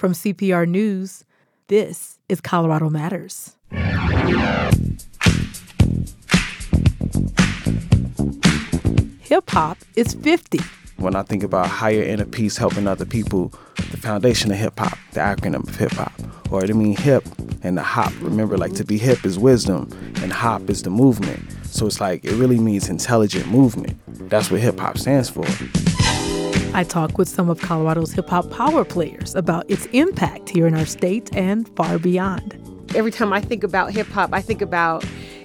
From CPR News, this is Colorado Matters. Hip hop is 50. When I think about higher inner peace, helping other people, the foundation of hip hop, the acronym of hip hop, or I mean hip and the hop. Remember, like to be hip is wisdom, and hop is the movement. So it's like it really means intelligent movement. That's what hip hop stands for. I talk with some of Colorado's hip hop power players about its impact here in our state and far beyond. Every time I think about hip hop, I think about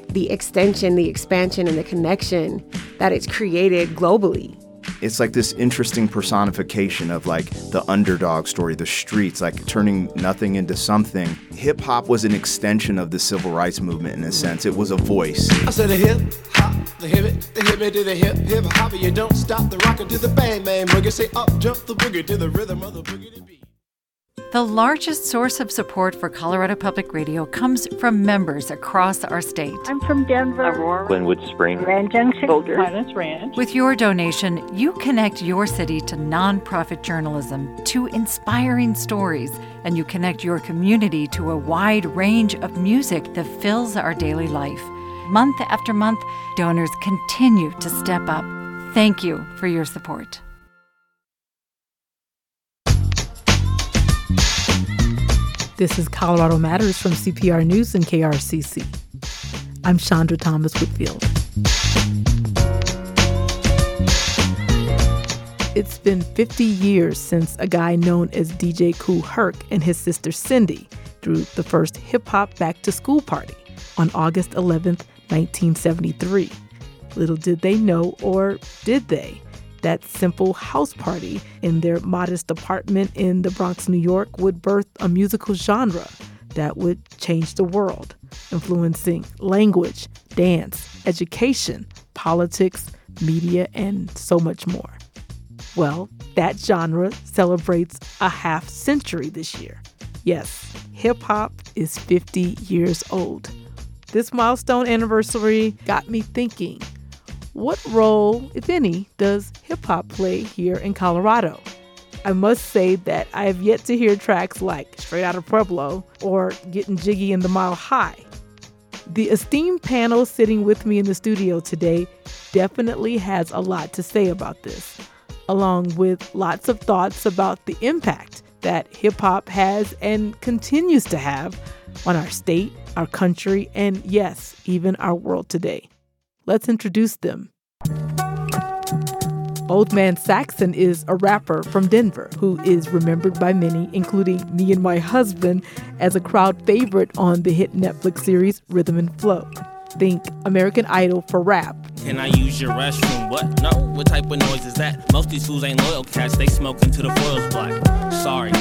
the extension, the expansion, and the connection that it's created globally. It's like this interesting personification of like the underdog story, the streets, like turning nothing into something. Hip hop was an extension of the civil rights movement in a sense. It was a voice. I said the hip hop, the hip the hip to the hip hip hop. You don't stop the rocker to the bang bang boogie. Say up jump the boogie to the rhythm of the boogie. The largest source of support for Colorado Public Radio comes from members across our state. I'm from Denver, Aurora, Glenwood Springs, Grand Junction, Boulder, Pinus Ranch. With your donation, you connect your city to nonprofit journalism, to inspiring stories, and you connect your community to a wide range of music that fills our daily life. Month after month, donors continue to step up. Thank you for your support. This is Colorado Matters from CPR News and KRCC. I'm Chandra Thomas Whitfield. It's been 50 years since a guy known as DJ Kool Herc and his sister Cindy threw the first hip hop back to school party on August 11th, 1973. Little did they know, or did they, that simple house party in their modest apartment in the Bronx, New York, would birth a musical genre that would change the world, influencing language, dance, education, politics, media, and so much more. Well, that genre celebrates a half century this year. Yes, hip hop is 50 years old. This milestone anniversary got me thinking what role, if any, does hip hop play here in Colorado? I must say that I have yet to hear tracks like Straight Outta Pueblo or Getting Jiggy in the Mile High. The esteemed panel sitting with me in the studio today definitely has a lot to say about this, along with lots of thoughts about the impact that hip hop has and continues to have on our state, our country, and yes, even our world today. Let's introduce them. Old Man Saxon is a rapper from Denver who is remembered by many, including me and my husband, as a crowd favorite on the hit Netflix series Rhythm and Flow. Think American Idol for rap. Can I use your restroom? What? No? What type of noise is that? Most these fools ain't loyal cats, they smoking to the foils black. Sorry.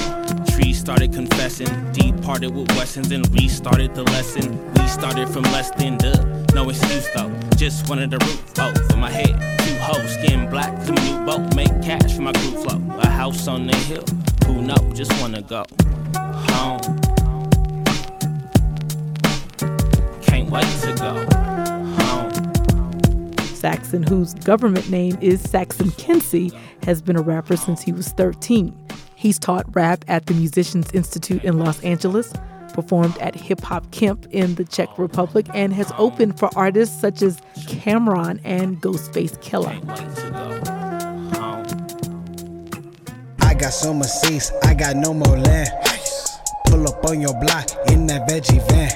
Trees started confessing, departed with Wessons and restarted the lesson. We started from less than the no excuse though. Just wanted the roof oh, for my head. Two hoes, skin black, commute boat, make cash for my group flow. A house on the hill, who know? Just wanna go home. Can't wait to go. Saxon, whose government name is Saxon Kincy, has been a rapper since he was 13. He's taught rap at the Musicians Institute in Los Angeles, performed at Hip Hop Kemp in the Czech Republic, and has opened for artists such as Cam'ron and Ghostface Killah. I got so much seats, I got no more land. Pull up on your block in that veggie van.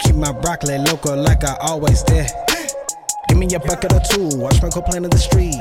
Keep my broccoli local like I always did. Give me a bucket or two, watch me go play in the streets.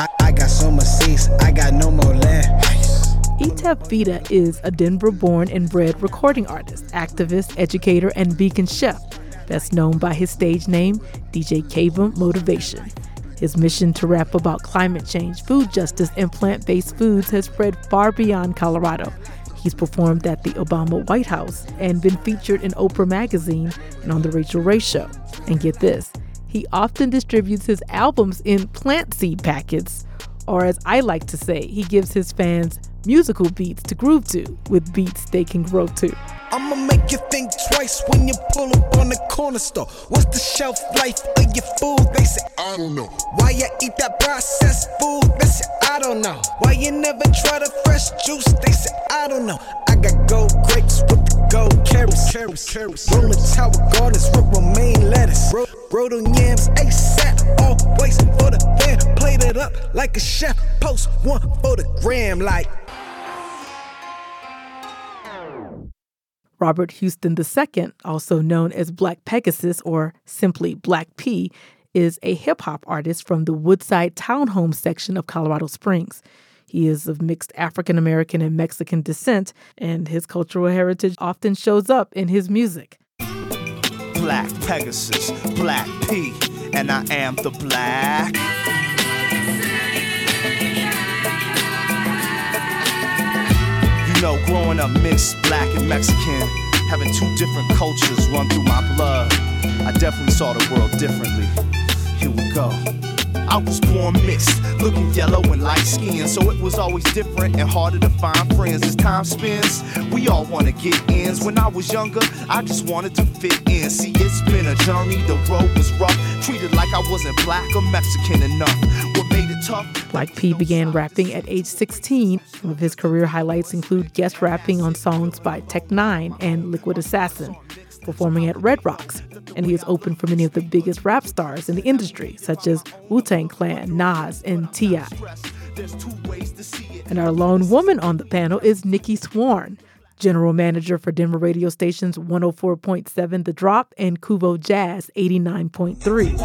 I, I got so much seats, I got no more land. Ietef Vita is a Denver born and bred recording artist, activist, educator, and beacon chef, best known by his stage name, DJ Cavem Motivation. His mission to rap about climate change, food justice, and plant based foods has spread far beyond Colorado. He's performed at the Obama White House and been featured in Oprah Magazine and on The Rachael Ray Show. And get this, he often distributes his albums in plant seed packets, or as I like to say, he gives his fans musical beats to groove to with beats they can grow to. I'ma make you think twice when you pull up on the corner store? What's the shelf life of your food? They say, I don't know. Why you eat that processed food? They say, I don't know. Why you never try the fresh juice? They say, I don't know. I got gold grapes with the gold carrots. carrots, carrots. Rolling tower gardens with romaine lettuce. Ro- Roto yams, ASAP, always for the fam. Plate it up like a chef. Post one for the gram, like. Robert Houston II, also known as Black Pegasus or simply Black P, is a hip hop artist from the Woodside Townhome section of Colorado Springs. He is of mixed African American and Mexican descent, and his cultural heritage often shows up in his music. Black Pegasus, Black P, and I am the black. Know, growing up mixed, black and Mexican, having two different cultures run through my blood, I definitely saw the world differently. Here we go. I was born mixed, looking yellow and light skinned, so it was always different and harder to find friends as time spins. We all wanna get ends. When I was younger, I just wanted to fit in. See, it's been a journey, the road was rough, treated like I wasn't black or Mexican enough. What made it tough? Black P began rapping at age 16. Some of his career highlights include guest rapping on songs by Tech N9ne and Liquid Assassin, performing at Red Rocks, and he has opened for many of the biggest rap stars in the industry, such as Wu Tang Clan, Nas, and T.I. And our lone woman on the panel is Nikki Swarn, general manager for Denver radio stations 104.7 The Drop and KUVO Jazz 89.3.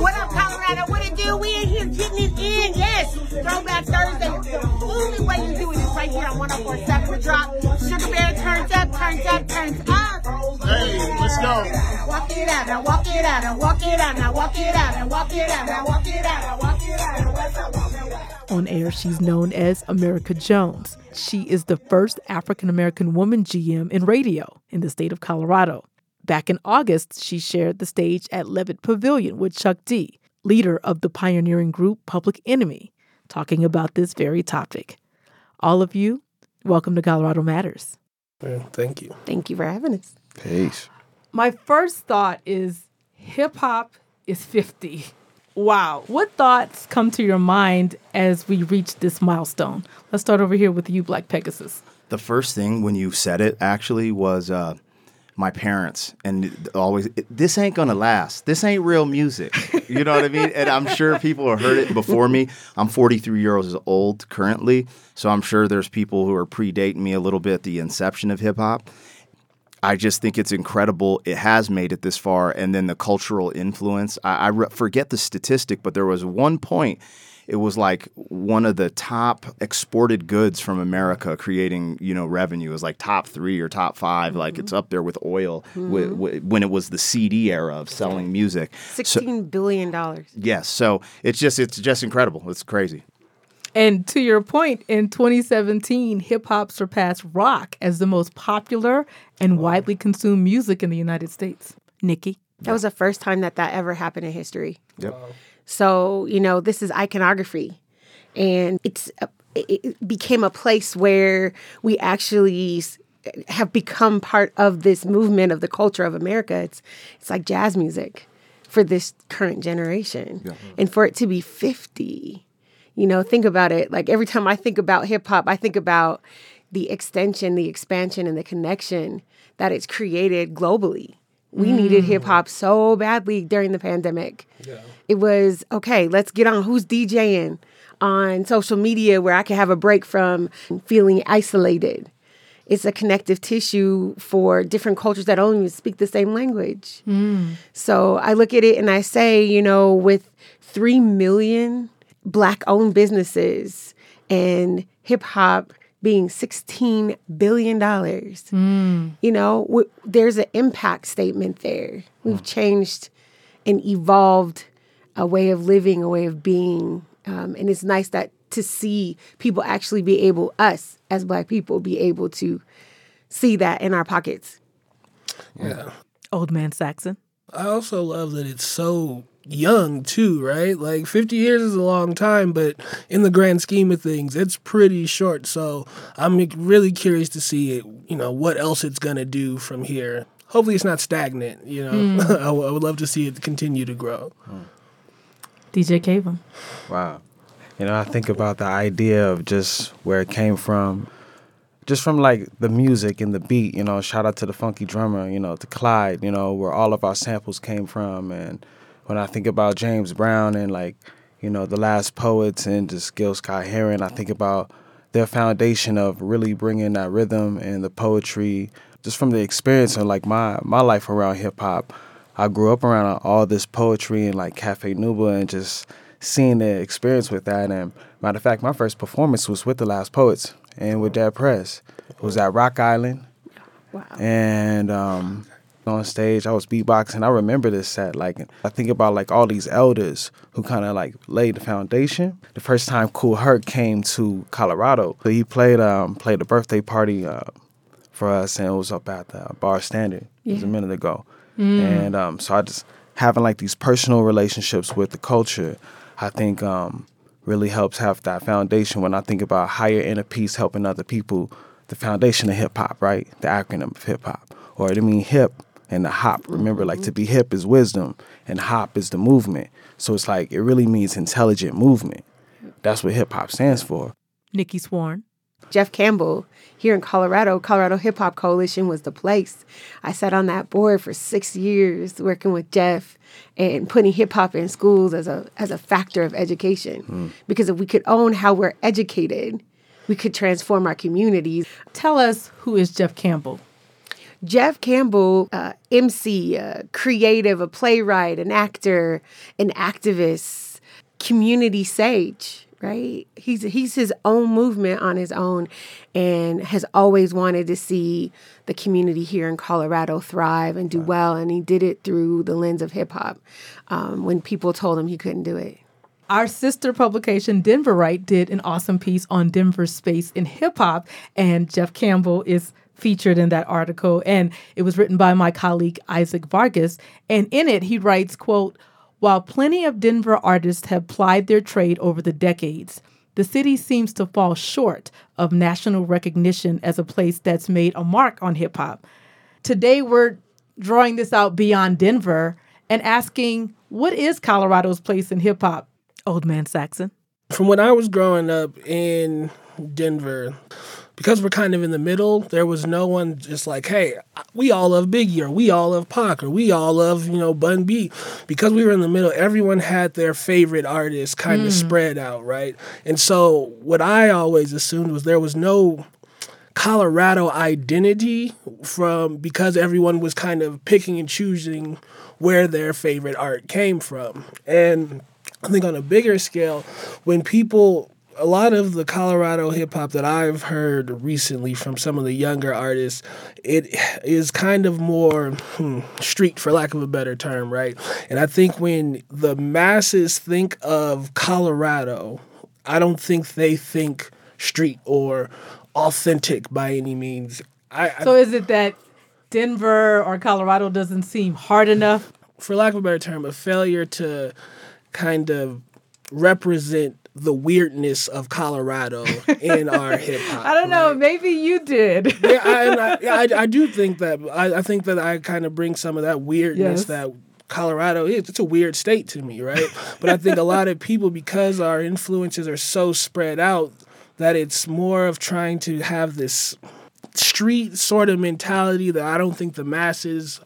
What up, Colorado? What it do? We in here getting it in. Yes. Throwback Thursday. Only way you do it is right here on 104.7 The Drop. Sugar Bear turns up, turns up, turns up. Hey, let's go. Walk it out, now walk it out, now walk it out, now walk it out, now walk it out, now walk it out, now walk it out. now What's up, walk it out. On air, she's known as Amerykah Jones. She is the first African American woman GM in radio in the state of Colorado. Back in August, she shared the stage at Levitt Pavilion with Chuck D, leader of the pioneering group Public Enemy, talking about this very topic. All of you, welcome to Colorado Matters. Yeah, thank you. Thank you for having us. Peace. My first thought is hip hop is 50. Wow. What thoughts come to your mind as we reach this milestone? Let's start over here with you, Black Pegasus. The first thing when you said it actually was uh, my parents, and always this ain't gonna last. This ain't real music. You know what I mean? And I'm sure people have heard it before me. I'm 43 years old currently, so I'm sure there's people who are predating me a little bit the inception of hip hop. I just think it's incredible. It has made it this far, and then the cultural influence. I, I re- forget the statistic, but there was one point. It was like one of the top exported goods from America, creating you know revenue. It was like top three or top 5 Like it's mm-hmm. up there with oil wi- mm-hmm. wi- when it was the CD era of selling music. So- Sixteen billion dollars. yes, so it's just it's just incredible. It's crazy. And to your point, in 2017, hip hop surpassed rock as the most popular and widely consumed music in the United States. Nikki? That was the first time that that ever happened in history. Yep. So, you know, this is iconography. And it's uh, a, it became a place where we actually have become part of this movement of the culture of America. It's it's like jazz music for this current generation. And for it to be 50, you know, think about it. Like every time I think about hip hop, I think about the extension, the expansion, and the connection that it's created globally. We needed hip mm. hop so badly during the pandemic. It was okay, let's get on who's DJing on social media where I can have a break from feeling isolated. It's a connective tissue for different cultures that don't even speak the same language. Mm. So I look at it and I say, you know, with 3 million black owned businesses and hip hop being $16 billion, you know, w- there's an impact statement there. We've changed and evolved a way of living, a way of being. Um, and it's nice that to see people actually be able, us as black people, be able to see that in our pockets. Yeah. Old Man Saxon. I also love that it's so young too, right? Like 50 years is a long time, but in the grand scheme of things, it's pretty short. So I'm really curious to see it, you know, what else it's going to do from here. hopefully it's not stagnant. You know, Mm. I, w- I would love to see it continue to grow. DJ Cavem. Wow. You know, I think about the idea of just where it came from, just from like the music and the beat. You know, shout out to the funky drummer. You know, to Clyde. You know, where all of our samples came from. And when I think about James Brown and like, you know, the last poets and just Gil Scott Heron, I think about their foundation of really bringing that rhythm and the poetry, just from the experience of like my my life around hip hop. I grew up around all this poetry and like Cafe Nuba and just seeing the experience with that. And matter of fact, my first performance was with the Last Poets and with that Press. It was at Rock Island. Wow. And um, on stage, I was beatboxing. I remember this set. Like I think about like all these elders who kind of like laid the foundation. The first time Kool Herc came to Colorado, so he played um, played a birthday party uh, for us, and it was up at the Bar Standard. It was a minute ago, Mm. and um, so I just having like these personal relationships with the culture. I think um, really helps have that foundation. When I think about higher inner peace, helping other people, the foundation of hip hop, right? The acronym of hip hop, or I mean hip and the hop. Remember, like to mm-hmm. be hip is wisdom, and hop is the movement. So it's like it really means intelligent movement. That's what hip hop stands for. Nikki Swarn. Jeff Campbell here in Colorado, Colorado Hip Hop Coalition was the place. I sat on that board for six years working with Jeff and putting hip hop in schools as a as a factor of education. Because if we could own how we're educated, we could transform our communities. Tell us who is Jeff Campbell. Jeff Campbell, uh, MC, uh, creative, a playwright, an actor, an activist, community sage. Right? He's he's his own movement on his own, and has always wanted to see the community here in Colorado thrive and do well. And he did it through the lens of hip hop. Um, when people told him he couldn't do it. Our sister publication, Denverite, did an awesome piece on Denver's space in hip hop, and Jeff Campbell is featured in that article. And it was written by my colleague Isaac Vargas. And in it, he writes, quote, while plenty of Denver artists have plied their trade over the decades, the city seems to fall short of national recognition as a place that's made a mark on hip hop. Today, we're drawing this out beyond Denver and asking, what is Colorado's place in hip hop? Old Man Saxon. From when I was growing up in Denver, because we're kind of in the middle, there was no one just like, hey, we all love Biggie or we all love Pac or we all love, you know, Bun B. Because we were in the middle, everyone had their favorite artist kind Mm. of spread out, right? And so what I always assumed was there was no Colorado identity from because everyone was kind of picking and choosing where their favorite art came from. And I think on a bigger scale, when people a lot of the Colorado hip hop that I've heard recently from some of the younger artists, it is kind of more hmm, street, for lack of a better term, right? And I think when the masses think of Colorado, I don't think they think street or authentic by any means. I, I So is it that Denver or Colorado doesn't seem hard enough? for lack of a better term, a failure to kind of represent the weirdness of Colorado in our hip hop. I don't know. Maybe you did. yeah, I, I, I, I do think that. I, I think that I kind of bring some of that weirdness Yes. that Colorado is. It's a weird state to me, right? but I think a lot of people, because our influences are so spread out, that it's more of trying to have this street sort of mentality that I don't think the masses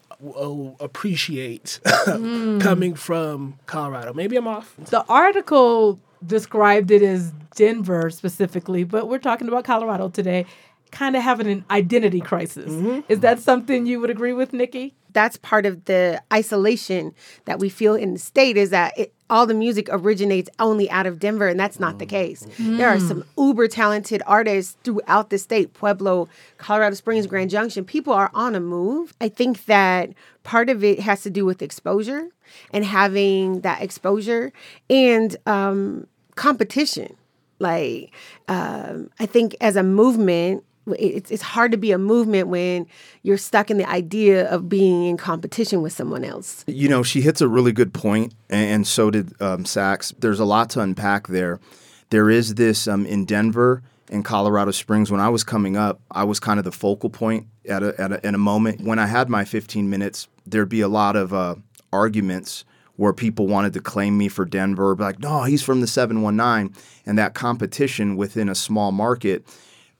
appreciate Mm. coming from Colorado. Maybe I'm off. The article described it as Denver specifically, but we're talking about Colorado today, kind of having an identity crisis. Mm-hmm. Is that something you would agree with, Nikki? that's part of the isolation that we feel in the state is that it, all the music originates only out of Denver, and that's not the case. Mm. There are mm. some uber talented artists throughout the state Pueblo, Colorado Springs, Grand Junction. People are on a move. I think that part of it has to do with exposure and having that exposure and um, competition. Like, um, I think as a movement, it's, it's hard to be a movement when you're stuck in the idea of being in competition with someone else. You know, she hits a really good point, and, so did um, Sachs. There's a lot to unpack there. There is this um, in Denver in Colorado Springs when I was coming up, I was kind of the focal point at a, at a, in a moment. When I had my 15 minutes, there'd be a lot of uh, arguments where people wanted to claim me for Denver, like, no, he's from the 719. And that competition within a small market,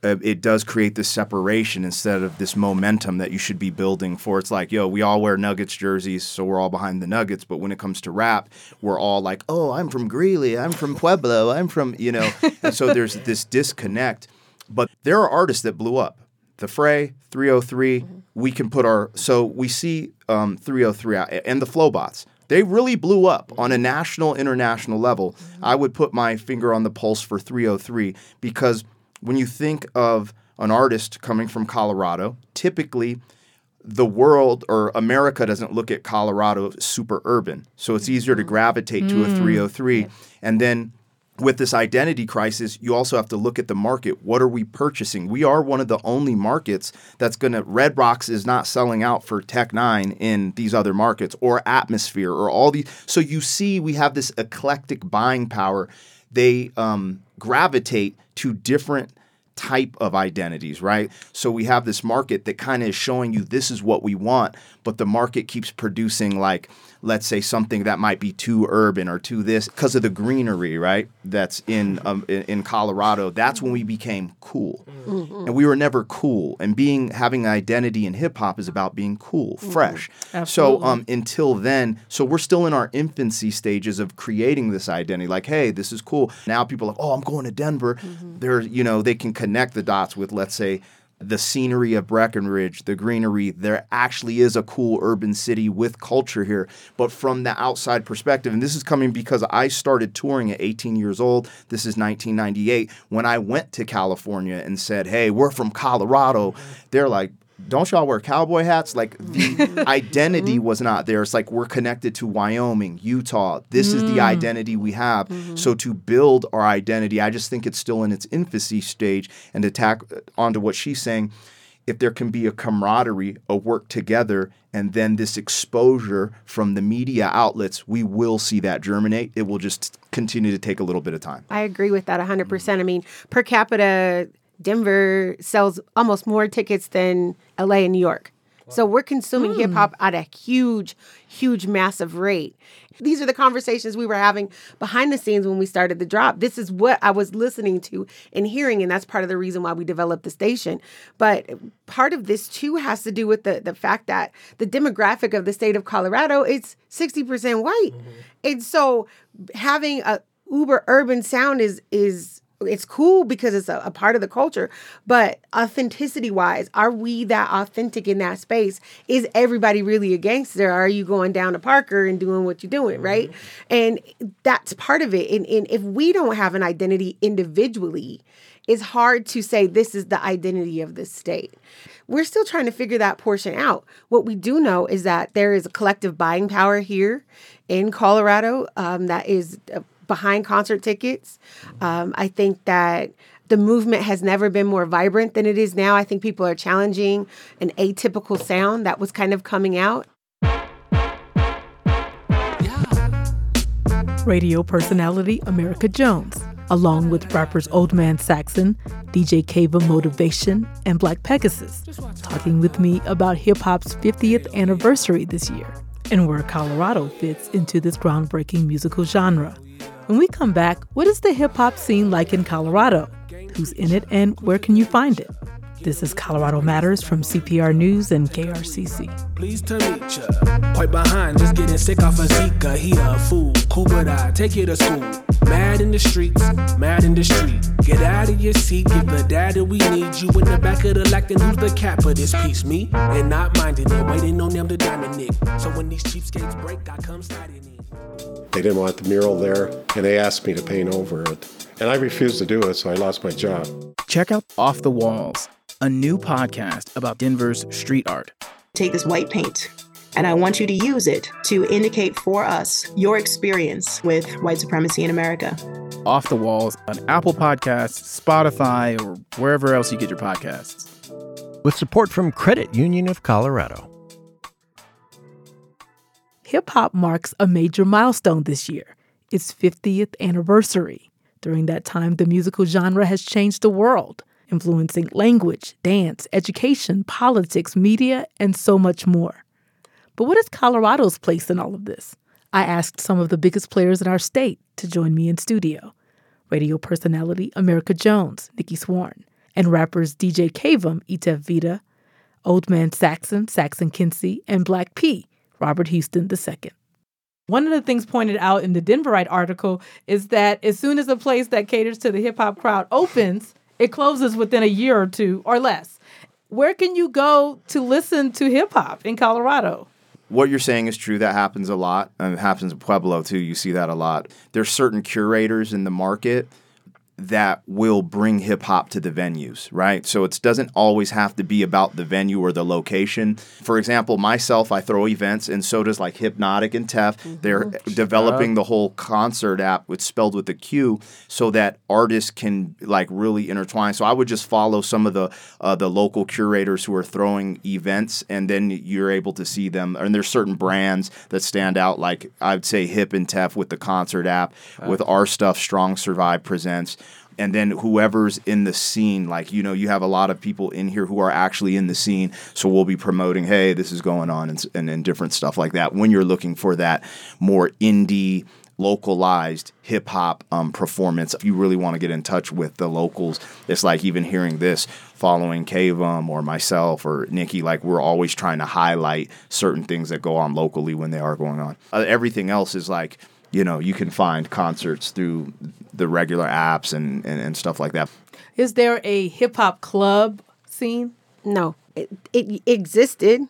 uh, it does create this separation instead of this momentum that you should be building for. It's like, yo, we all wear Nuggets jerseys, so we're all behind the Nuggets. But when it comes to rap, we're all like, oh, I'm from Greeley, I'm from Pueblo, I'm from, you know. and so there's this disconnect. But there are artists that blew up. The Fray, 303, we can put our, so we see um, 303 out, and the Flobots they really blew up on a national, international level. I would put my finger on the pulse for 303 because when you think of an artist coming from Colorado, typically the world or America doesn't look at Colorado super urban. So it's easier to mm-hmm. gravitate to a mm. 303. And then with this identity crisis, you also have to look at the market. What are we purchasing? We are one of the only markets that's going to, Red Rocks is not selling out for Tech N9ne in these other markets or Atmosphere or all these. So you see, we have this eclectic buying power. They um, gravitate to different type of identities, right? So we have this market that kind of is showing you this is what we want, but the market keeps producing like let's say something that might be too urban or too this because of the greenery, right? That's in um, in, Colorado. That's when we became cool, and we were never cool. And being having an identity in hip hop is about being cool, fresh. So um, until then, so we're still in our infancy stages of creating this identity. Like, hey, this is cool. Now people are like, oh, I'm going to Denver. They're you know they can connect the dots with let's say the scenery of Breckenridge, the greenery. There actually is a cool urban city with culture here, but from the outside perspective. And this is coming because I started touring at 18 years old. This is 1998. When I went to California and said, hey, we're from Colorado, mm-hmm. they're like, don't y'all wear cowboy hats? Like the identity mm-hmm. was not there. It's like we're connected to Wyoming, Utah. This is the mm. identity we have. Mm-hmm. So to build our identity, I just think it's still in its infancy stage. And to tack uh, onto what she's saying, if there can be a camaraderie, a work together, and then this exposure from the media outlets, we will see that germinate. It will just continue to take a little bit of time. I agree with that 100%. Mm. I mean, per capita, Denver sells almost more tickets than LA and New York. So we're consuming hmm. hip hop at a huge, huge, massive rate. These are the conversations we were having behind the scenes when we started the drop. This is what I was listening to and hearing, and that's part of the reason why we developed the station. But part of this too has to do with the the fact that the demographic of the state of Colorado it's sixty percent white, mm-hmm. and so having a uber urban sound is is it's cool because it's a, a part of the culture but authenticity wise are we that authentic in that space? Is everybody really a gangster? Are you going down to parker and doing what you're doing right? And that's part of it. And, and if we don't have an identity individually it's hard to say this is the identity of this state. We're still trying to figure that portion out. What we do know is that there is a collective buying power here in Colorado um, that is uh, behind concert tickets. Um, I think that the movement has never been more vibrant than it is now. I think people are challenging an atypical sound that was kind of coming out. radio personality Amerykah Jones, along with rappers Old Man Saxon, DJ Cavem Motivation, and Black Pegasus, talking with me about hip hop's 50th anniversary this year and where Colorado fits into this groundbreaking musical genre. When we come back, what is the hip hop scene like in Colorado? Who's in it and where can you find it? This is Colorado Matters from CPR News and KRCC. Point behind, just getting sick off a Zika. He a fool. Take you to school. Mad in the streets, mad in the street. Get out of your seat, give the we need. You in the back of the then who's the cap for this piece? Me? And not minding it, waiting on them to. So when these cheapskates break, I come sliding in. They didn't want the mural there, and they asked me to paint over it. And I refused to do it, so I lost my job. Check out Off the Walls, a new podcast about Denver's street art. Take this white paint, and I want you to use it to indicate for us your experience with white supremacy in America. Off the Walls on Apple Podcasts, Spotify, or wherever else you get your podcasts. With support from Credit Union of Colorado. Hip hop marks a major milestone this year, its 50th anniversary. During that time, the musical genre has changed the world, influencing language, dance, education, politics, media, and so much more. But what is Colorado's place in all of this? I asked some of the biggest players in our state to join me in studio radio personality Amerykah Jones, Nikki Swarn, and rappers DJ Cavem, Ietef Vita, Old Man Saxon, Saxon Kincy, and Black P, Robert Houston II. One of the things pointed out in the Denverite article is that as soon as a place that caters to the hip hop crowd opens, it closes within a year or two or less. Where can you go to listen to hip hop in Colorado? what you're saying is true. That happens a lot. And it happens in Pueblo too. You see that a lot. There's certain curators in the market that will bring hip hop to the venues, right? So it doesn't always have to be about the venue or the location. For example, myself, I throw events, and so does like Hypnotic and Tef. Mm-hmm. They're developing the whole concert app with spelled with a Q, so that artists can like really intertwine. So I would just follow some of the uh, the local curators who are throwing events, and then you're able to see them. And there's certain brands that stand out, like I'd say Hip and Tef with the concert app, with our stuff, Strong Survive presents and then whoever's in the scene like you know you have a lot of people in here who are actually in the scene so we'll be promoting hey this is going on and, and, and different stuff like that when you're looking for that more indie localized hip hop um, performance. If you really want to get in touch with the locals, it's like even hearing this, following Cavem or myself or Nikki, like we're always trying to highlight certain things that go on locally when they are going on. Uh, everything else is like, you know, you can find concerts through the regular apps and, and, and stuff like that. Is there a hip hop club scene? No, it, it existed.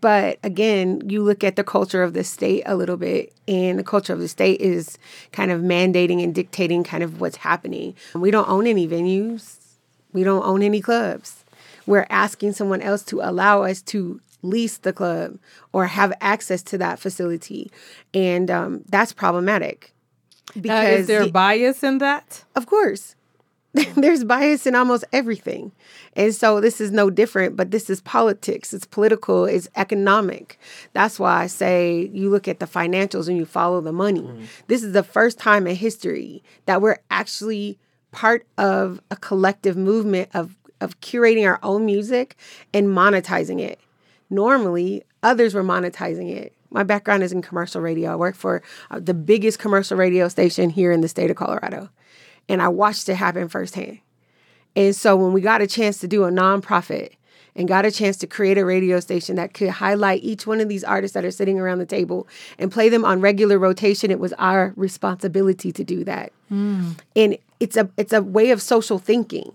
But again, you look at the culture of the state a little bit, and the culture of the state is kind of mandating and dictating kind of what's happening. We don't own any venues, we don't own any clubs. We're asking someone else to allow us to lease the club or have access to that facility. And um, that's problematic. Because uh, is there the, bias in that? Of course. There's bias in almost everything. And so this is no different, but this is politics. It's political, it's economic. That's why I say you look at the financials and you follow the money. Mm-hmm. This is the first time in history that we're actually part of a collective movement of of curating our own music and monetizing it normally others were monetizing it. My background is in commercial radio. I work for uh, the biggest commercial radio station here in the state of Colorado, and I watched it happen firsthand. And so when we got a chance to do a nonprofit and got a chance to create a radio station that could highlight each one of these artists that are sitting around the table and play them on regular rotation, it was our responsibility to do that. Mm. And it's a it's a way of social thinking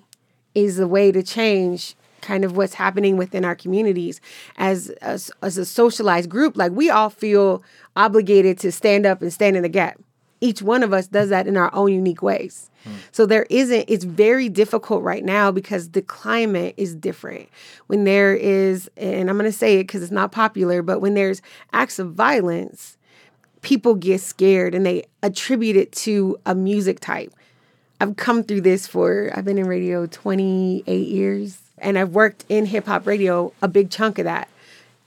is the way to change kind of what's happening within our communities as, as as a socialized group like we all feel obligated to stand up and stand in the gap. Each one of us does that in our own unique ways. So there isn't it's very difficult right now because the climate is different. When there is and i'm going to say it because it's not popular but when there's acts of violence people get scared and they attribute it to a music type. I've come through this for I've been in radio 28 years and I've worked in hip hop radio a big chunk of that.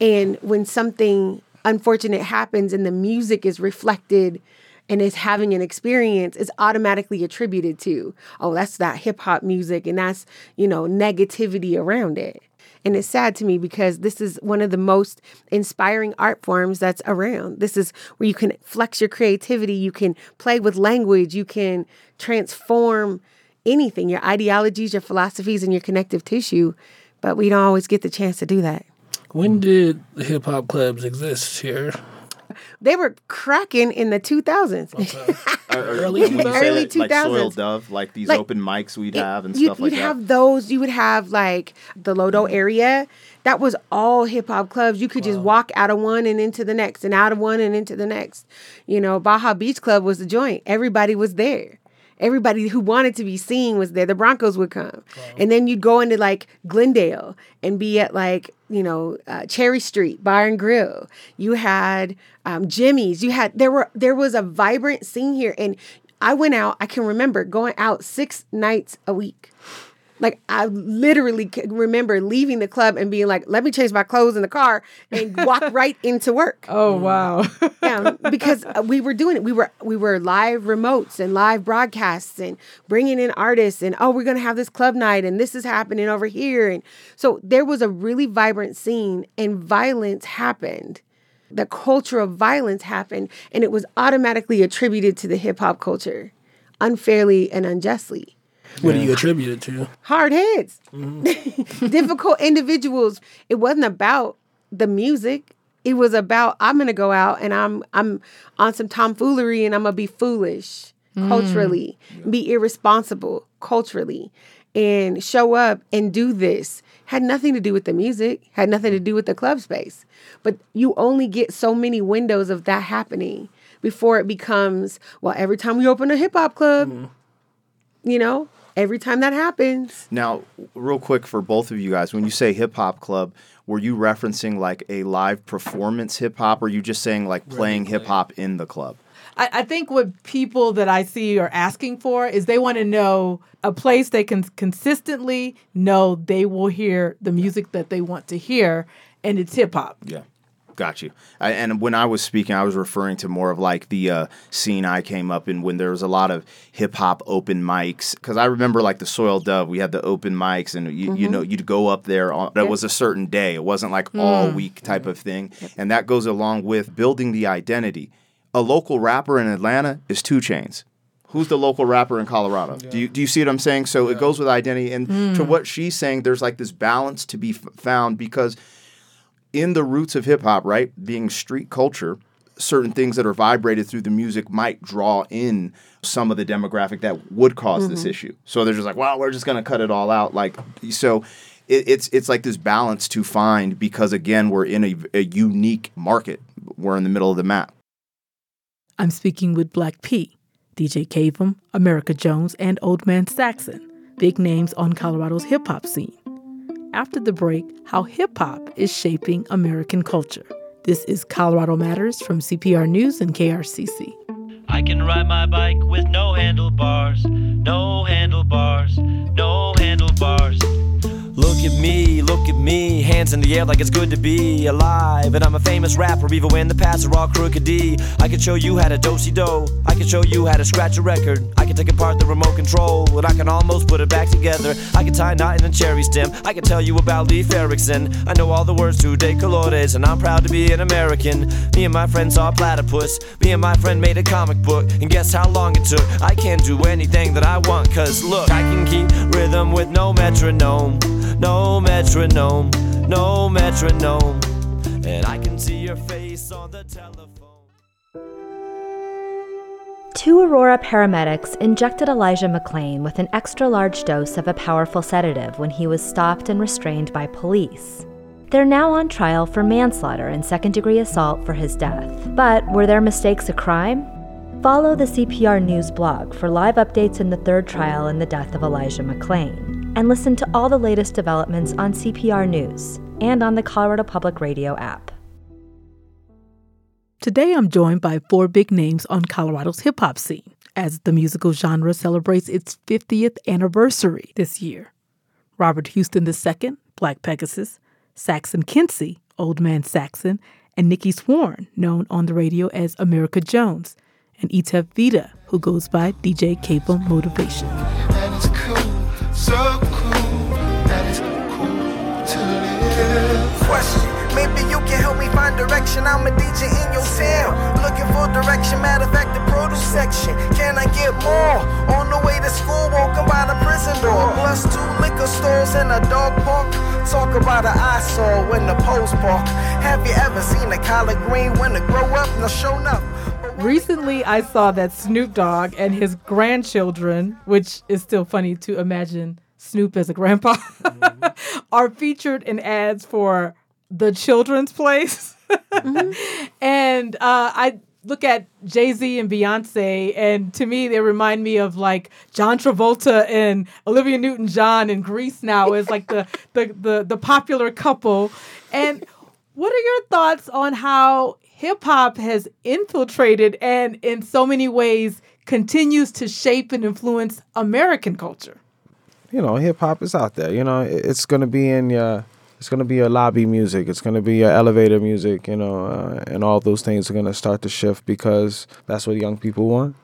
And when something unfortunate happens and the music is reflected and is having an experience, it's automatically attributed to, oh, that's that hip hop music and that's, you know, negativity around it. And it's sad to me because this is one of the most inspiring art forms that's around. This is where you can flex your creativity, you can play with language, you can transform anything, your ideologies, your philosophies, and your connective tissue. But we don't always get the chance to do that. When did hip hop clubs exist here? They were cracking in the 2000s. early, early 2000s. Like Soiled Dove, like these like, open mics we'd have and you, stuff like that. You'd have those. You would have like the LoDo mm. area. That was all hip hop clubs. You could wow. just walk out of one and into the next, and out of one and into the next. You know, Baja Beach Club was the joint. Everybody was there everybody who wanted to be seen was there. The Broncos would come, wow. and then you'd go into like Glendale and be at like you know uh, Cherry Street Bar and Grill. You had um, Jimmy's. You had there were there was a vibrant scene here, and I went out. I can remember going out six nights a week. Like I literally remember leaving the club and being like, "Let me change my clothes in the car and walk right into work." Oh wow! yeah, because uh, we were doing it. We were we were live remotes and live broadcasts and bringing in artists and oh, we're gonna have this club night and this is happening over here and so there was a really vibrant scene and violence happened. The culture of violence happened and it was automatically attributed to the hip hop culture, unfairly and unjustly What do you attribute it to? hard heads, mm-hmm. difficult individuals. It wasn't about the music. It was about I'm gonna go out and I'm I'm on some tomfoolery and I'm gonna be foolish mm. culturally, be irresponsible culturally, and show up and do this. Had nothing to do with the music, had nothing to do with the club space. But you only get so many windows of that happening before it becomes, well, every time we open a hip hop club, mm-hmm. you know, every time that happens. Now, real quick for both of you guys, when you say hip hop club, were you referencing like a live performance hip hop, or are you just saying like playing hip hop in the club? I, I think what people that I see are asking for is they want to know a place they can consistently know they will hear the music that they want to hear, and it's hip hop. Yeah. Got you. I, and when I was speaking, I was referring to more of like the uh, scene I came up in when there was a lot of hip hop open mics. Because I remember like the Soiled Dove, we had the open mics, and you, you Mhm. know you'd go up there. On, It was a certain day. It wasn't like all Mm. week type of thing. And that goes along with building the identity. A local rapper in Atlanta is 2 Chainz. Who's the local rapper in Colorado? Do you do you see what I'm saying? So it goes with identity, and to Mm. what she's saying, there's like this balance to be f- found because in the roots of hip hop, right, being street culture, certain things that are vibrated through the music might draw in some of the demographic that would because this Mhm. issue. So they're just like, well, we're just gonna cut it all out. Like, so it, it's it's like this balance to find because again, we're in a, a unique market. We're in the middle of the map. I'm speaking with Black P, DJ Cavem, Amerykah Jones, and Old Man Saxon, big names on Colorado's hip hop scene. After the break, how hip hop is shaping American culture. This is Colorado Matters from CPR News and KRCC. I can ride my bike with no handlebars, no handlebars, no handlebars. Look at me, look at me, hands in the air like it's good to be alive. And I'm a famous rapper, even when the past are all crooked D. I can show you how to do dosey do. I can show you how to scratch a record. I can take apart the remote control, and I can almost put it back together. I can tie a knot in a cherry stem. I can tell you about Leif Erikson. I know all the words to De Colores, and I'm proud to be an American. Me and my friends saw platypus. Me and my friend made a comic book, and guess how long it took? I can do anything that I want, cause look, I can keep rhythm with no metronome. No metronome, no metronome. And I can see your face on the telephone. Two Aurora paramedics injected Elijah McClain with an extra large dose of a powerful sedative when he was stopped and restrained by police. They're now on trial for manslaughter and second degree assault for his death. But were their mistakes a crime? Follow the CPR News blog for live updates in the third trial in the death of Elijah McClain. And listen to all the latest developments on CPR News and on the Colorado Public Radio app. Today I'm joined by four big names on Colorado's hip hop scene as the musical genre celebrates its 50th anniversary this year. Robert Houston II, Black Pegasus, Saxon Kincy, Old Man Saxon, and Nikki Swarn, known on the radio as Amerykah Jones, and Ietef Vita, who goes by DJ Cable Motivation. Cool, so cool, cool. Question. Maybe you can help me find direction. I'm a DJ in your town. Looking for direction. Matter of fact, the produce section. Can I get more? On the way to school, walking by the prison door. Plus two liquor stores and a dog park. Talk about an eyesore when the post park. Have you ever seen a collard green when it grow up? No, show enough. Recently, I saw that Snoop Dogg and his grandchildren, which is still funny to imagine Snoop as a grandpa, mm-hmm. are featured in ads for the children's place. and uh, I look at Jay Z and Beyonce, and to me, they remind me of like John Travolta and Olivia Newton John in Grease now as like the, the, the, the popular couple. And what are your thoughts on how hip hop has infiltrated and in so many ways continues to shape and influence American culture? you know, hip hop is out there. You know, it's gonna be in your, it's gonna be your lobby music. It's gonna be your elevator music. You know, uh, and all those things are gonna start to shift because that's what young people want.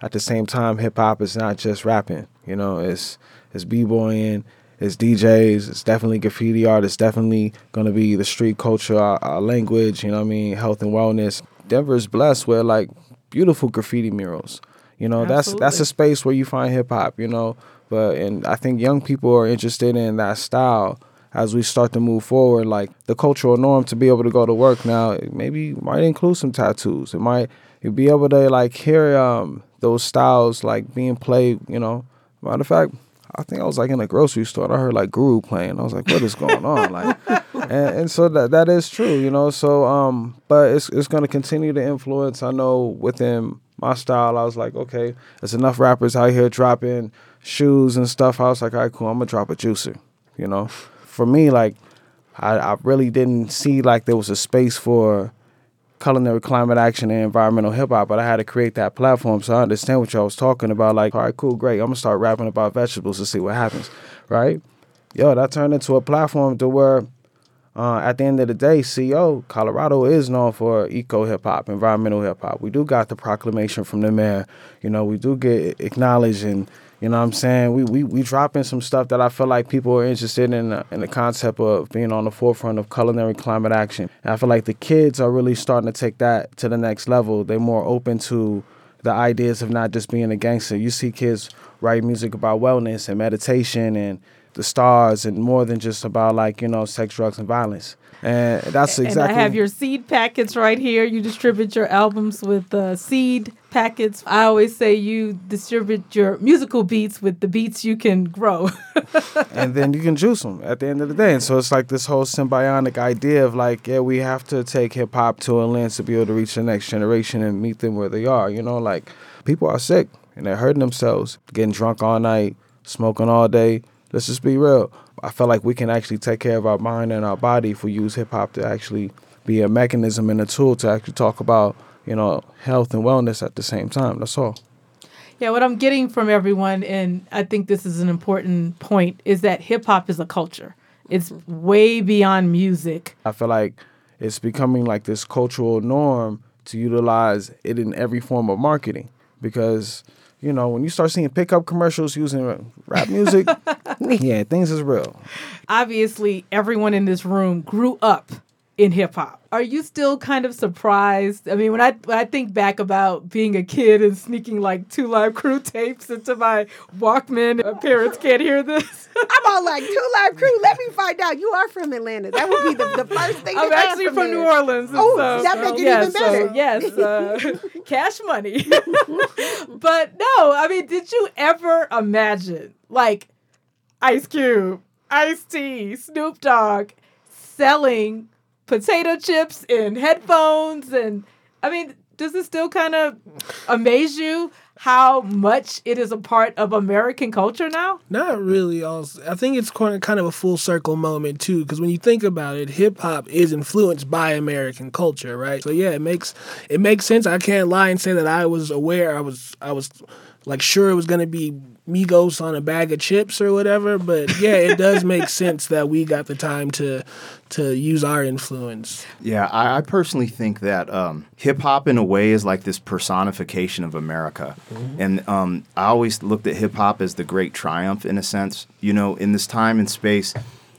At the same time, hip hop is not just rapping. You know, it's it's b boying, it's DJs, it's definitely graffiti art. It's definitely gonna be the street culture, our, our language. You know, what I mean, health and wellness. Denver is blessed with like beautiful graffiti murals. You know, that's that's a space where you find hip hop. You know, but and I think young people are interested in that style as we start to move forward. Like the cultural norm to be able to go to work now, it maybe might include some tattoos. It might you be able to like hear um, those styles like being played. You know, matter of fact. I think I was like in a grocery store and I heard like Guru playing. I was like, what is going on? Like and, and so that that is true, you know. So um but it's it's gonna continue to influence. I know within my style, I was like, okay, there's enough rappers out here dropping shoes and stuff. I was like, all right, cool, I'm gonna drop a juicer, you know. For me, like I, I really didn't see like there was a space for culinary climate action and environmental hip hop, but I had to create that platform so I understand what y'all was talking about. Like, all right, cool, great. I'm gonna start rapping about vegetables to see what happens, right? Yo, that turned into a platform to where, uh, at the end of the day, CO Colorado is known for eco hip hop, environmental hip hop. We do got the proclamation from the mayor. You know, we do get acknowledged and. You know what I'm saying? We we we dropping some stuff that I feel like people are interested in uh, in the concept of being on the forefront of culinary climate action. And I feel like the kids are really starting to take that to the next level. They're more open to the ideas of not just being a gangster. You see kids write music about wellness and meditation and the stars and more than just about like, you know, sex, drugs and violence. And that's exactly And I have your seed packets right here. You distribute your albums with uh, seed packets. I always say you distribute your musical beats with the beats you can grow. and then you can juice them at the end of the day. And so it's like this whole symbiotic idea of like, yeah, we have to take hip hop to a lens to be able to reach the next generation and meet them where they are. You know, like people are sick and they're hurting themselves, getting drunk all night, smoking all day. Let's just be real. I feel like we can actually take care of our mind and our body if we use hip hop to actually be a mechanism and a tool to actually talk about, you know, health and wellness at the same time. That's all. Yeah, what I'm getting from everyone, and I think this is an important point, is that hip hop is a culture. It's way beyond music. I feel like it's becoming like this cultural norm to utilize it in every form of marketing because you know when you start seeing pickup commercials using rap music, yeah, things is real. Obviously, everyone in this room grew up in hip hop. Are you still kind of surprised? I mean, when I when I think back about being a kid and sneaking like 2 Live Crew tapes into my Walkman, my parents can't hear this. I'm all like, 2 Live Crew, let me find out. You are from Atlanta. That would be the, the first thing I'm to ask actually from there. New Orleans. Oh, so, that make it yeah, even better. So, yes, uh, cash money. but no, I mean, did you ever imagine like Ice Cube, Ice T, Snoop Dogg selling potato chips and headphones? And I mean, does it still kind of amaze you how much it is a part of American culture now? Not really. I think it's kind of a full circle moment too, because when you think about it, hip hop is influenced by American culture, right? So yeah, it makes it makes sense. I can't lie and say that I was aware. I was I was like sure it was gonna be Migos on a bag of chips or whatever, but yeah, it does make sense that we got the time to to use our influence. Yeah, I, I personally think that um, hip hop, in a way, is like this personification of America. And um, I always looked at hip hop as the great triumph, in a sense. You know, in this time and space,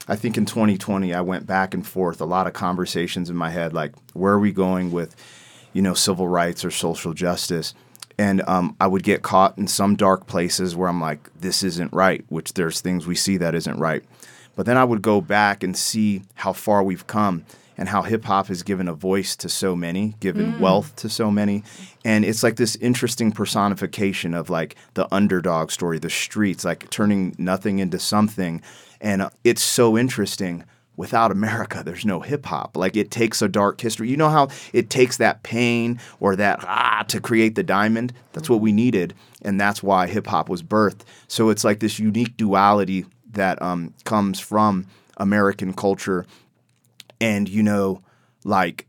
I think in 2020, I went back and forth, a lot of conversations in my head, like, where are we going with, you know, civil rights or social justice? And um, I would get caught in some dark places where I'm like, this isn't right, which there's things we see that isn't right. But then I would go back and see how far we've come and how hip hop has given a voice to so many, given Mm. wealth to so many. And it's like this interesting personification of like the underdog story, the streets, like turning nothing into something. And it's so interesting. Without America, there's no hip hop. Like it takes a dark history. You know how it takes that pain or that ah to create the diamond? That's what we needed. And that's why hip hop was birthed. So it's like this unique duality that um, comes from American culture and you know like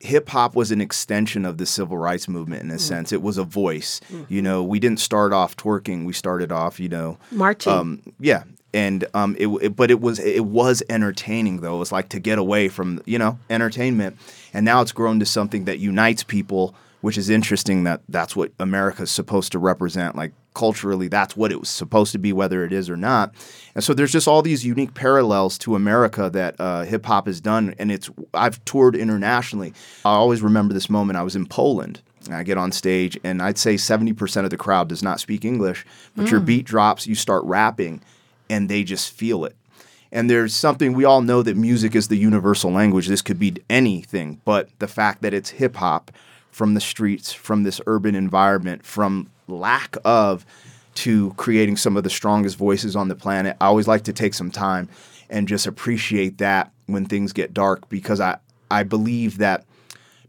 hip hop was an extension of the civil rights movement in a sense. It was a voice. You know, we didn't start off twerking. We started off, you know, Marching. Um, yeah, and um, it, it but it was it was entertaining though. It was like to get away from you know entertainment, and now it's grown to something that unites people, which is interesting. That that's what America's supposed to represent. Like culturally, that's what it was supposed to be, whether it is or not. And so there's just all these unique parallels to America that uh, hip hop has done, and it's I've toured internationally. I always remember this moment. I was in Poland. I get on stage, and I'd say 70% of the crowd does not speak English, but your Mm. beat drops, you start rapping, and they just feel it. And there's something we all know that music is the universal language. This could be anything, but the fact that it's hip hop from the streets, from this urban environment, from lack of to creating some of the strongest voices on the planet. I always like to take some time and just appreciate that when things get dark because I, I believe that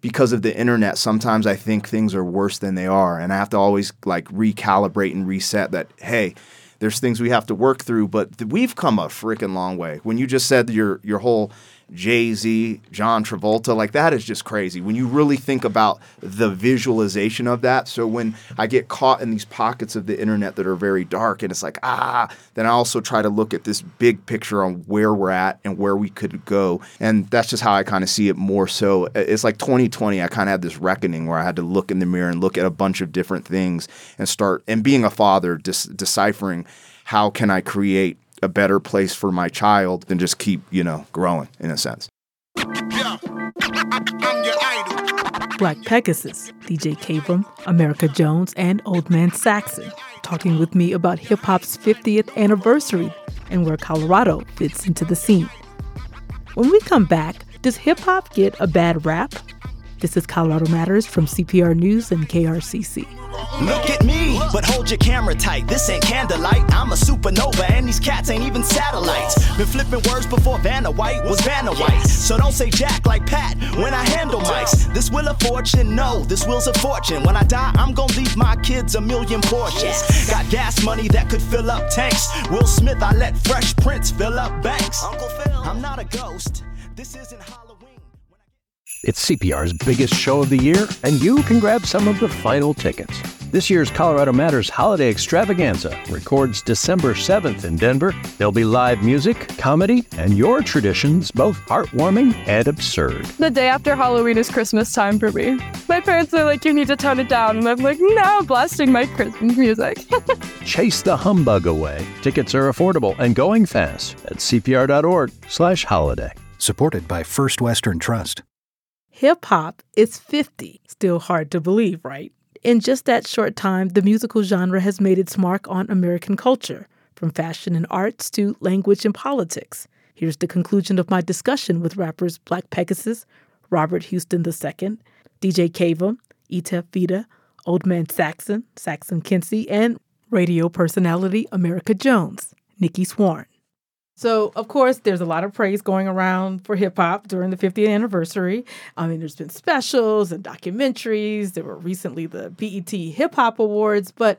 because of the internet, sometimes I think things are worse than they are. And I have to always like recalibrate and reset that, hey, there's things we have to work through, but th- we've come a freaking long way. When you just said your your whole Jay Z, John Travolta, like that is just crazy. When you really think about the visualization of that. So when I get caught in these pockets of the internet that are very dark and it's like, ah, then I also try to look at this big picture on where we're at and where we could go. And that's just how I kind of see it more so. It's like 2020, I kind of had this reckoning where I had to look in the mirror and look at a bunch of different things and start, and being a father, dis- deciphering how can I create a better place for my child than just keep, you know, growing in a sense. Black Pegasus, DJ Cavem, Amerykah Jones, and Old Man Saxon, talking with me about hip hop's 50th anniversary and where Colorado fits into the scene. When we come back, does hip hop get a bad rap? This is Colorado Matters from CPR News and KRCC. Look at me, but hold your camera tight. This ain't candlelight. I'm a supernova, and these cats ain't even satellites. Been flipping words before Vanna White was Vanna White. So don't say Jack like Pat when I handle mics. This wheel of fortune, no, this wheel's a fortune. When I die, I'm gonna leave my kids a million portions. Got gas money that could fill up tanks. Will Smith, I let Fresh Prince fill up banks. Uncle Phil, I'm not a ghost. This isn't It's CPR's biggest show of the year, and you can grab some of the final tickets. This year's Colorado Matters Holiday Extravaganza records December 7th in Denver. There'll be live music, comedy, and your traditions, both heartwarming and absurd. The day after Halloween is Christmas time for me. My parents are like, you need to tone it down. And I'm like, no, I'm blasting my Christmas music. Chase the humbug away. Tickets are affordable and going fast at cpr.org slash holiday. Supported by First Western Trust. Hip hop is 50. Still hard to believe, right? In just that short time, the musical genre has made its mark on American culture, from fashion and arts to language and politics. Here's the conclusion of my discussion with rappers Black Pegasus, Robert Houston II, DJ Cavem, Ietef Vita, Old Man Saxon, Saxon Kincy, and radio personality Amerykah Jones, Nikki Swarn. So, of course, there's a lot of praise going around for hip hop during the 50th anniversary. I mean, there's been specials and documentaries. There were recently the BET Hip Hop Awards, but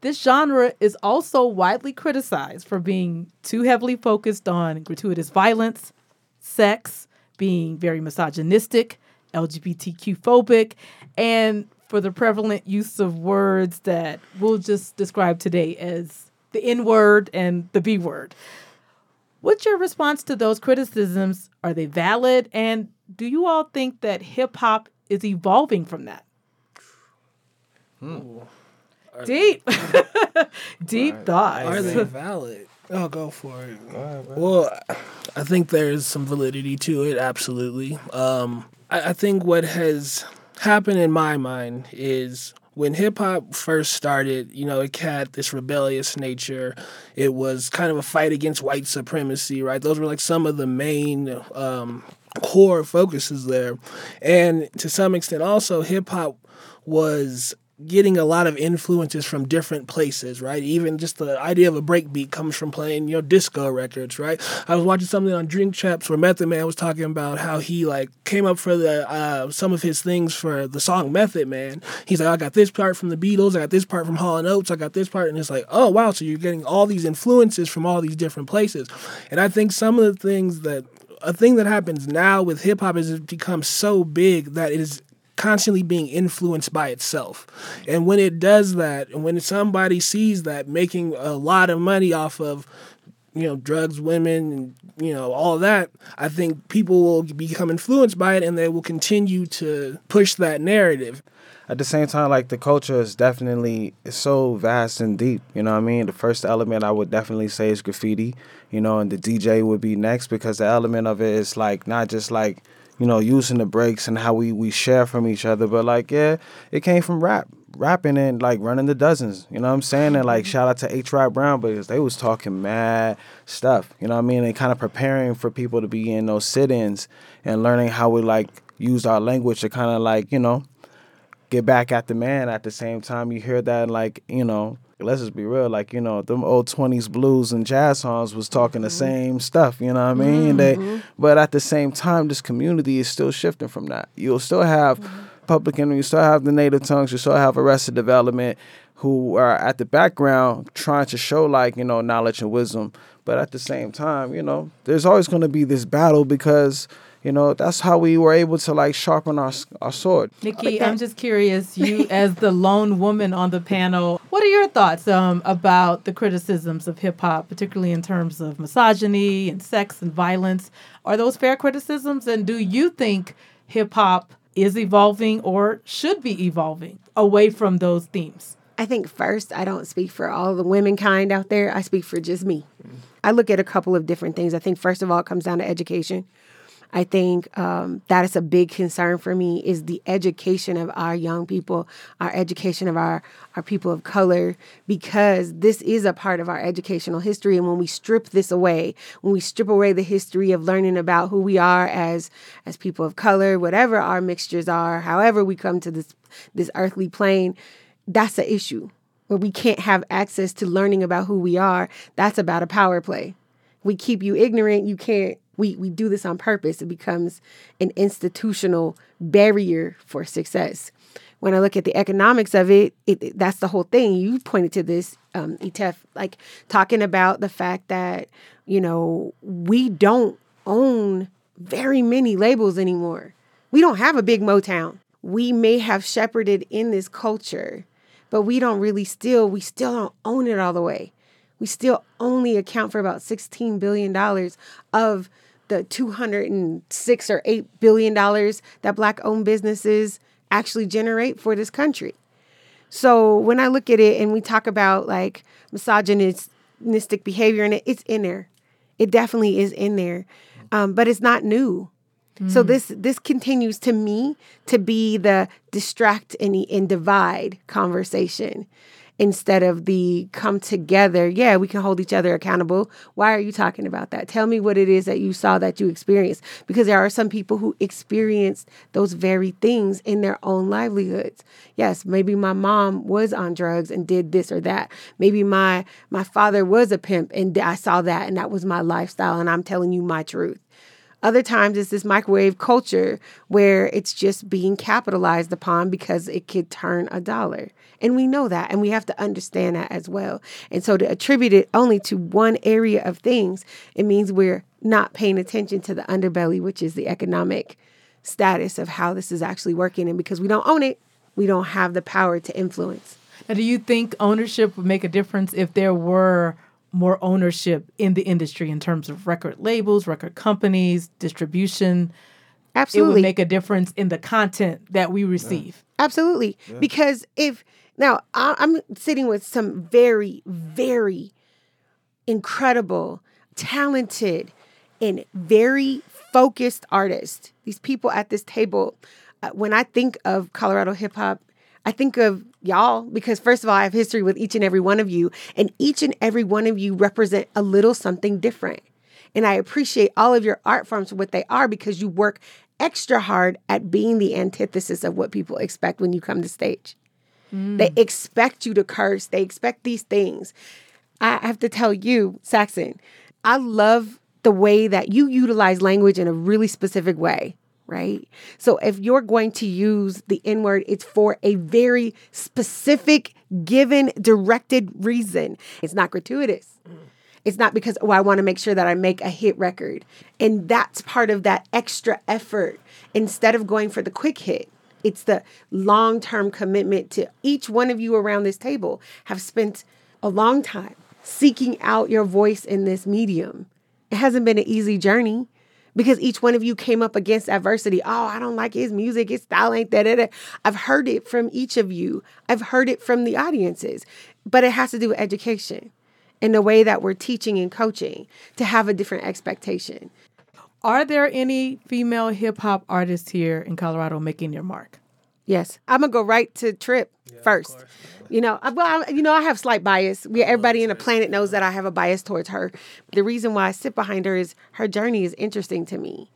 this genre is also widely criticized for being too heavily focused on gratuitous violence, sex, being very misogynistic, LGBTQ phobic, and for the prevalent use of words that we'll just describe today as the N word and the B word. What's your response to those criticisms? Are they valid? And do you all think that hip hop is evolving from that? Deep, deep thoughts. Are they valid? I'll go for it. Well, I think there's some validity to it. Absolutely. Um, I, I think what has happened in my mind is when hip hop first started, you know, it had this rebellious nature. It was kind of a fight against white supremacy, right? Those were like some of the main um, core focuses there. And to some extent, also, hip hop was getting a lot of influences from different places, right? Even just the idea of a breakbeat comes from playing, you know, disco records, right? I was watching something on Drink Champs where Method Man was talking about how he like came up for the uh, some of his things for the song Method Man. He's like, I got this part from the Beatles, I got this part from Hall and Oates, I got this part, and it's like, oh wow, so you're getting all these influences from all these different places, and I think some of the things that a thing that happens now with hip hop is it's become so big that it is constantly being influenced by itself. And when it does that, and when somebody sees that making a lot of money off of you know drugs, women, and you know all that, I think people will become influenced by it and they will continue to push that narrative. At the same time, like the culture is definitely it's so vast and deep. You know what I mean? The first element I would definitely say is graffiti. You know, and the DJ would be next because the element of it is like not just like you know using the breaks and how we we share from each other, but like yeah, it came from rap rapping and like running the dozens. You know what I'm saying? And like shout out to H. Rap Brown because they was talking mad stuff. You know what I mean? And kind of preparing for people to be in those sit-ins and learning how we like use our language to kind of like you know get back at the man. At the same time, you hear that like you know. Let's just be real, like you know, them old twenties blues and jazz songs was talking the mm-hmm. same stuff, you know what I mean? They, mm-hmm. but at the same time, this community is still shifting from that. You'll still have mm-hmm. public enemy. You still have the native tongues. You still have arrested development who are at the background trying to show like you know knowledge and wisdom. But at the same time, you know, there's always going to be this battle because you know that's how we were able to like sharpen our our sword. Nikki, I'm just curious, you as the lone woman on the panel, what are your thoughts um, about the criticisms of hip hop, particularly in terms of misogyny and sex and violence? Are those fair criticisms? And do you think hip hop is evolving or should be evolving away from those themes? I think first, I don't speak for all the women kind out there. I speak for just me. I look at a couple of different things. I think first of all, it comes down to education. I think um, that is a big concern for me is the education of our young people, our education of our our people of color, because this is a part of our educational history. And when we strip this away, when we strip away the history of learning about who we are as as people of color, whatever our mixtures are, however we come to this this earthly plane, that's an issue where we can't have access to learning about who we are. That's about a power play. We keep you ignorant. You can't we we do this on purpose. It becomes an institutional barrier for success. When I look at the economics of it, it that's the whole thing. You pointed to this, um, Ietef, like talking about the fact that you know we don't own very many labels anymore. We don't have a big Motown. We may have shepherded in this culture, but we don't really still we still don't own it all the way we still only account for about $16 billion of the 206 or 8 billion dollars that black owned businesses actually generate for this country. So when I look at it and we talk about like misogynistic behavior and it, it's in there. It definitely is in there. Um, but it's not new. So Mm. this this continues to me to be the distract and, and divide conversation instead of the come together. Yeah, we can hold each other accountable. Why are you talking about that? Tell me what it is that you saw that you experienced because there are some people who experienced those very things in their own livelihoods. Yes, maybe my mom was on drugs and did this or that. Maybe my my father was a pimp and I saw that and that was my lifestyle and I'm telling you my truth. Other times it's this microwave culture where it's just being capitalized upon because it could turn a dollar. And we know that and we have to understand that as well. And so to attribute it only to one area of things, it means we're not paying attention to the underbelly, which is the economic status of how this is actually working. And because we don't own it, we don't have the power to influence. Now, do you think ownership would make a difference if there were more ownership in the industry in terms of record labels, record companies, distribution? Absolutely. It would make a difference in the content that we receive. Absolutely. Yeah. Because if now I- I'm sitting with some very, very incredible, talented, and very focused artists. These people at this table, uh, when I think of Colorado hip hop, I think of y'all because first of all, I have history with each and every one of you, and each and every one of you represent a little something different. And I appreciate all of your art forms for what they are because you work extra hard at being the antithesis of what people expect when you come to stage. Mm. They expect you to curse, they expect these things. I have to tell you, Saxon, I love the way that you utilize language in a really specific way, right? So if you're going to use the N word, it's for a very specific, given, directed reason. It's not gratuitous. Mm. It's not because, oh, I want to make sure that I make a hit record. And that's part of that extra effort instead of going for the quick hit. It's the long term commitment to each one of you around this table have spent a long time seeking out your voice in this medium. It hasn't been an easy journey because each one of you came up against adversity. Oh, I don't like his music. His style ain't that. I've heard it from each of you. I've heard it from the audiences, but it has to do with education in the way that we're teaching and coaching to have a different expectation. Are there any female hip hop artists here in Colorado making their mark? Yes, I'm gonna go right to Trip first. You know, I- well, I, you know, I have slight bias. We, everybody in the planet knows that I have a bias towards her. The reason why I sit behind her is her journey is interesting to me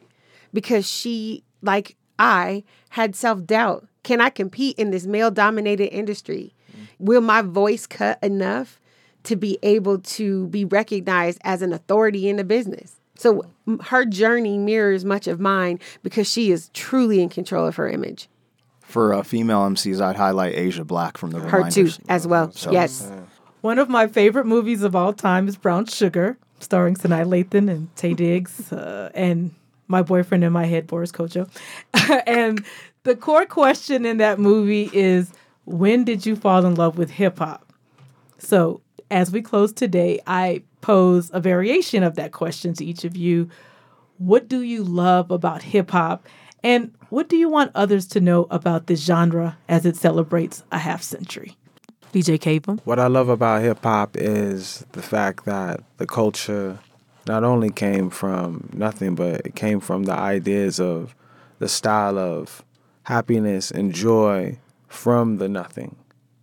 because she, like I, had self doubt. Can I compete in this male dominated industry? Will my voice cut enough to be able to be recognized as an authority in the business? So her journey mirrors much of mine because she is truly in control of her image. For uh, female MCs, I'd highlight Asia Black from the Her too, as well. So- yes. One of my favorite movies of all time is Brown Sugar, starring Sanaa Lathan and Taye Diggs, uh, and my boyfriend in my head, Boris Kodjoe. and the core question in that movie is when did you fall in love with hip hop? So, as we close today, I pose a variation of that question to each of you. What do you love about hip hop? And what do you want others to know about this genre as it celebrates a half century? DJ Cavem. What I love about hip hop is the fact that the culture not only came from nothing, but it came from the ideas of the style of happiness and joy from the nothing.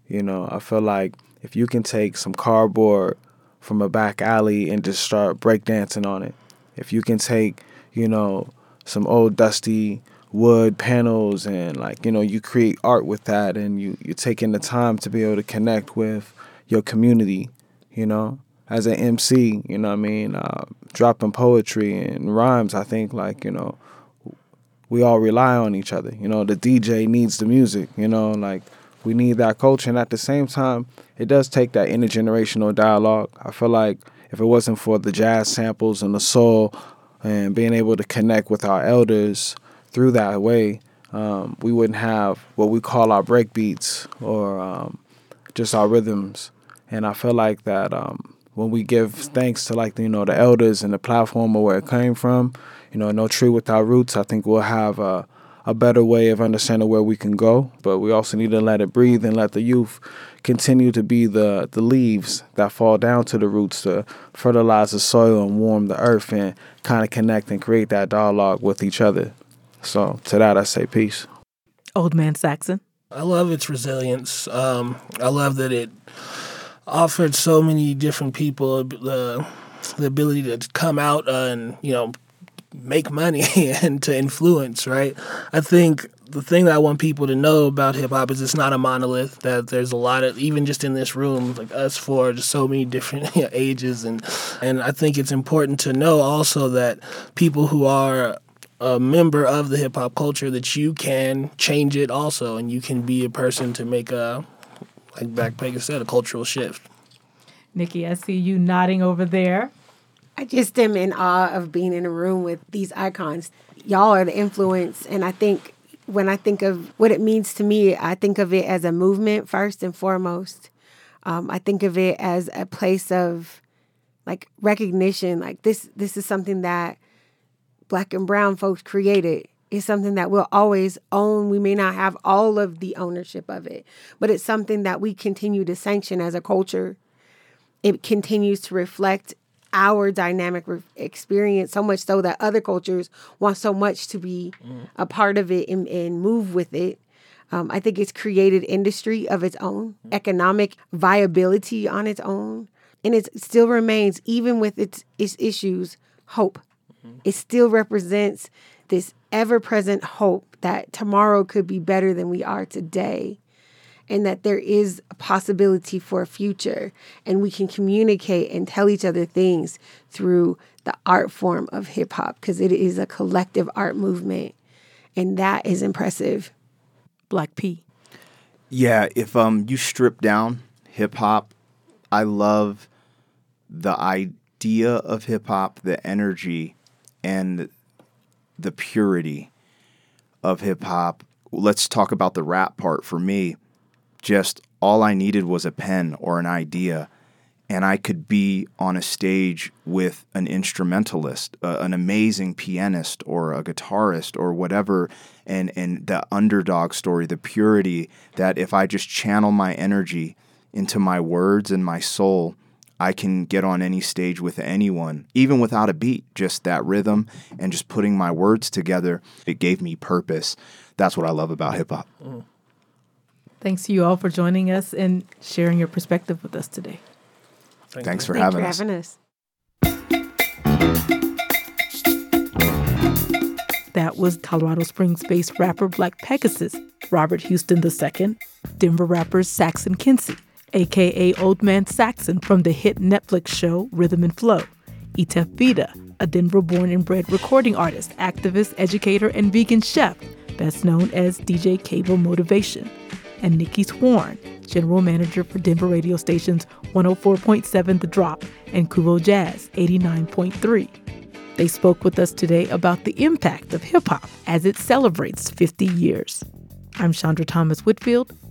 You know, I feel like if you can take some cardboard from a back alley and just start breakdancing on it, if you can take, you know, some old dusty wood panels and like, you know, you create art with that and you, you're taking the time to be able to connect with your community, you know, as an MC, you know I mean? Uh, dropping poetry and rhymes, I think like, you know, we all rely on each other. You know, the DJ needs the music, you know, like we need that culture. And at the same time, it does take that intergenerational dialogue. I feel like if it wasn't for the jazz samples and the soul and being able to connect with our elders through that way, um, we wouldn't have what we call our break beats or um, just our rhythms. And I feel like that um, when we give thanks to like you know the elders and the platform of where it came from, you know, no tree without roots. I think we'll have a, a better way of understanding where we can go. But we also need to let it breathe and let the youth continue to be the the leaves that fall down to the roots to fertilize the soil and warm the earth and kind of connect and create that dialogue with each other. So to that, I say peace. Old Man Saxon. I love its resilience. Um, I love that it offered so many different people the the ability to come out uh, and you know make money and to influence. Right. I think the thing that I want people to know about hip hop is it's not a monolith. That there's a lot of even just in this room, like us four, just so many different ages, and and I think it's important to know also that people who are a member of the hip hop culture that you can change it also, and you can be a person to make a like Backpacker said, a cultural shift. Nikki, I see you nodding over there. I just am in awe of being in a room with these icons. Y'all are the influence, and I think when I think of what it means to me, I think of it as a movement first and foremost. Um, I think of it as a place of like recognition. Like this, this is something that Black and Brown folks created. is something that we'll always own. We may not have all of the ownership of it, but it's something that we continue to sanction as a culture. It continues to reflect our dynamic re- experience so much so that other cultures want so much to be a part of it and, and move with it. Um, I think it's created industry of its own, economic viability on its own, and it still remains, even with its, its issues, hope. It still represents this ever present hope that tomorrow could be better than we are today and that there is a possibility for a future and we can communicate and tell each other things through the art form of hip hop because it is a collective art movement and that is impressive. Black P. Yeah, if um you strip down hip hop, I love the idea of hip hop, the energy, and the purity of hip hop. Let's talk about the rap part for me. Just all I needed was a pen or an idea, and I could be on a stage with an instrumentalist, uh, an amazing pianist, or a guitarist, or whatever. And, and the underdog story, the purity that if I just channel my energy into my words and my soul, I can get on any stage with anyone, even without a beat, just that rhythm and just putting my words together. It gave me purpose. That's what I love about hip hop. Mm. Thanks to you all for joining us and sharing your perspective with us today. Thanks for Thank having for us. having us. That was Colorado Springs based rapper Black Pegasus, Robert Houston II, Denver rapper Saxon Kincy, aka Old Man Saxon from the hit Netflix show Rhythm and Flow, Ietef Vita, a Denver born and bred recording artist, activist, educator, and vegan chef, best known as DJ Cavem Moetavation, and Nikki Swarn, general manager for Denver radio stations 104.7 The Drop and KUVO Jazz 89.3. They spoke with us today about the impact of hip hop as it celebrates 50 years. I'm Chandra Thomas Whitfield.